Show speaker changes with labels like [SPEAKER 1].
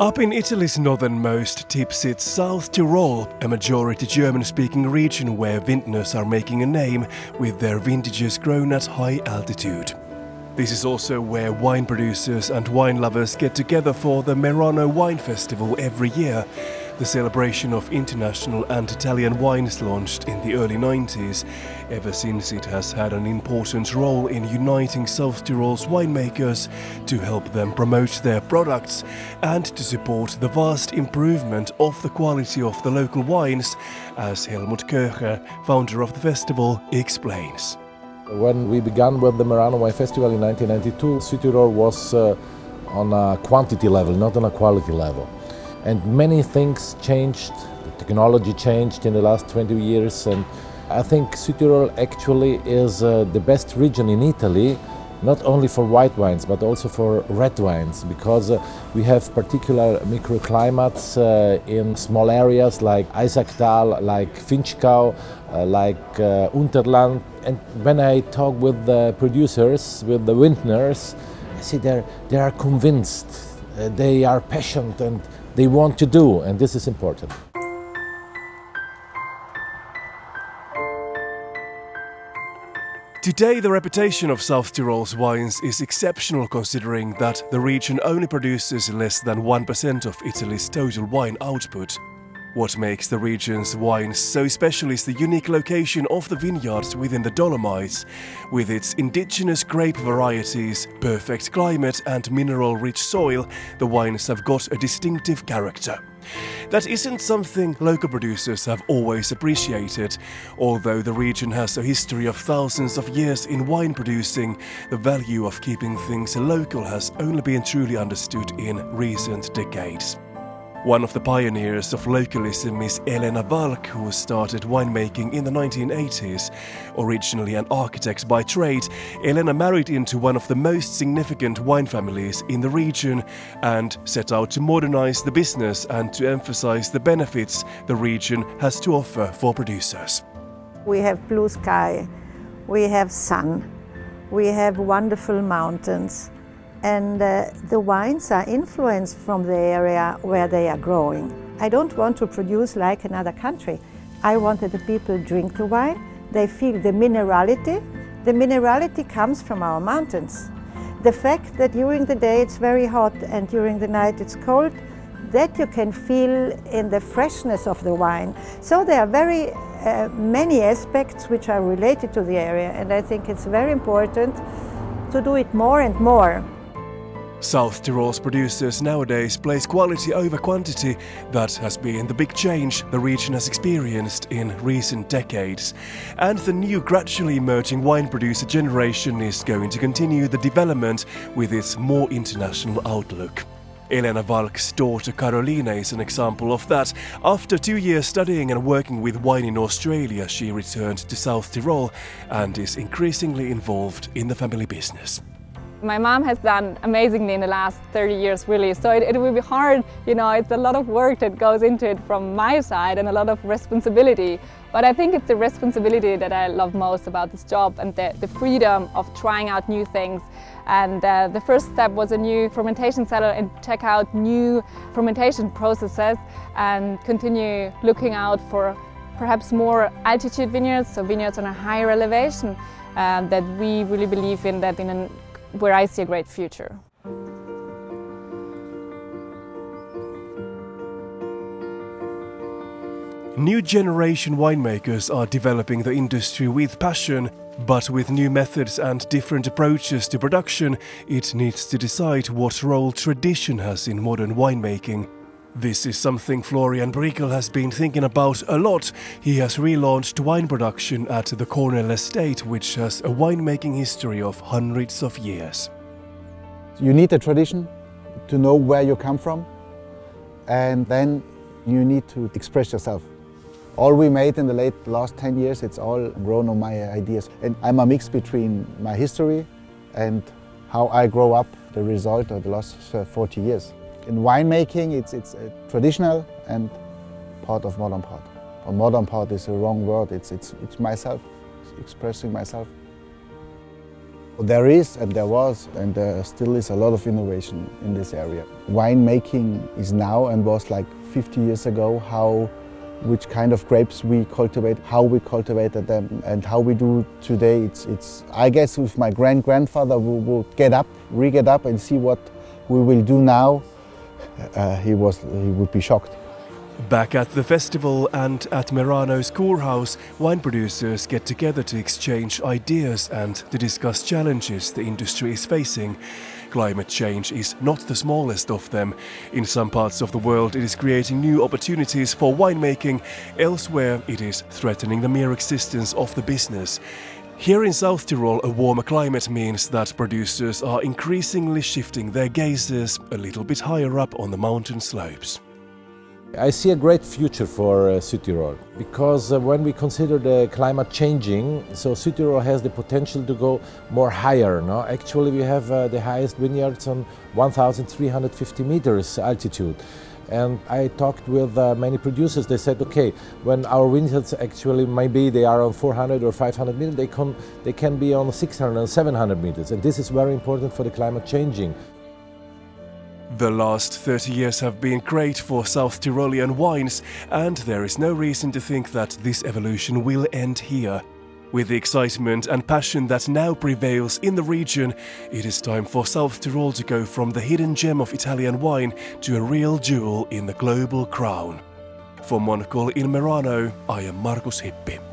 [SPEAKER 1] Up in Italy's northernmost tip sits South Tyrol, a majority German speaking region where vintners are making a name with their vintages grown at high altitude. This is also where wine producers and wine lovers get together for the Merano Wine Festival every year, the celebration of international and Italian wines launched in the early 90s. Ever since it has had an important role in uniting South Tyrol's winemakers to help them promote their products and to support the vast improvement of the quality of the local wines, as Helmut Köcher, founder of the festival, explains.
[SPEAKER 2] When we began with the Merano Wine Festival in 1992, Südtirol was uh, on a quantity level, not on a quality level. And many things changed, the technology changed in the last 20 years, and I think Südtirol actually is uh, the best region in Italy, not only for white wines, but also for red wines, because uh, we have particular microclimates uh, in small areas like Eisacktal, like Vinschgau, uh, like uh, Unterland. And when I talk with the producers, with the vintners, I see they're, they are convinced, uh, they are passionate, and they want to do, and this is important.
[SPEAKER 1] Today, the reputation of South Tyrol's wines is exceptional considering that the region only produces less than 1% of Italy's total wine output. What makes the region's wines so special is the unique location of the vineyards within the Dolomites. With its indigenous grape varieties, perfect climate, and mineral rich soil, the wines have got a distinctive character. That isn't something local producers have always appreciated. Although the region has a history of thousands of years in wine producing, the value of keeping things local has only been truly understood in recent decades. One of the pioneers of localism is Elena Walch, who started winemaking in the 1980s. Originally an architect by trade, Elena married into one of the most significant wine families in the region and set out to modernize the business and to emphasize the benefits the region has to offer for producers.
[SPEAKER 3] We have blue sky, we have sun, we have wonderful mountains and uh, the wines are influenced from the area where they are growing. I don't want to produce like another country. I want that the people drink the wine, they feel the minerality. The minerality comes from our mountains. The fact that during the day it's very hot and during the night it's cold, that you can feel in the freshness of the wine. So there are very uh, many aspects which are related to the area, and I think it's very important to do it more and more.
[SPEAKER 1] South Tyrol's producers nowadays place quality over quantity. That has been the big change the region has experienced in recent decades. And the new gradually emerging wine producer generation is going to continue the development with its more international outlook. Elena Walch's daughter Carolina is an example of that. After two years studying and working with wine in Australia, she returned to South Tyrol and is increasingly involved in the family business.
[SPEAKER 4] My mom has done amazingly in the last 30 years, really. So it, it, will be hard, you know, it's a lot of work that goes into it from my side and a lot of responsibility. But I think it's the responsibility that I love most about this job and the, the freedom of trying out new things. And uh, the first step was a new fermentation cellar and check out new fermentation processes and continue looking out for perhaps more altitude vineyards, so vineyards on a higher elevation uh, that we really believe in that in an where I see a great future.
[SPEAKER 1] New generation winemakers are developing the industry with passion, but with new methods and different approaches to production, it needs to decide what role tradition has in modern winemaking. This is something Florian Brigl has been thinking about a lot. He has relaunched wine production at the Kornell Estate, which has a winemaking history of hundreds of years.
[SPEAKER 5] You need a tradition to know where you come from, and then you need to express yourself. All we made in the late last 10 years, it's all grown on my ideas. And I'm a mix between my history and how I grow up, the result of the last uh, 40 years. In winemaking, it's, it's traditional and part of modern part. Or modern part is a wrong word, it's, it's, it's myself, it's expressing myself. There is and there was and there still is a lot of innovation in this area. Winemaking is now and was like 50 years ago how which kind of grapes we cultivate, how we cultivated them and how we do today. It's, it's I guess if my grand grandfather will, will get up, re-get up and see what we will do now, uh, he, was, he would be shocked.
[SPEAKER 1] Back at the festival and at Merano's Kurhaus, wine producers get together to exchange ideas and to discuss challenges the industry is facing. Climate change is not the smallest of them. In some parts of the world, it is creating new opportunities for winemaking, elsewhere, it is threatening the mere existence of the business. Here in South Tyrol, a warmer climate means that producers are increasingly shifting their gazes a little bit higher up on the mountain slopes.
[SPEAKER 2] I see a great future for uh, Südtirol because uh, when we consider the climate changing, so Südtirol has the potential to go more higher. No? Actually, we have uh, the highest vineyards on 1,350 meters altitude. And I talked with uh, many producers. They said, okay, when our vineyards actually maybe they are on 400 or 500 meters, they can, they can be on 600 and 700 meters. And this is very important for the climate changing.
[SPEAKER 1] The last 30 years have been great for South Tyrolean wines, and there is no reason to think that this evolution will end here. With the excitement and passion that now prevails in the region, it is time for South Tyrol to go from the hidden gem of Italian wine to a real jewel in the global crown. For Monocle in Merano, I am Markus Hippi.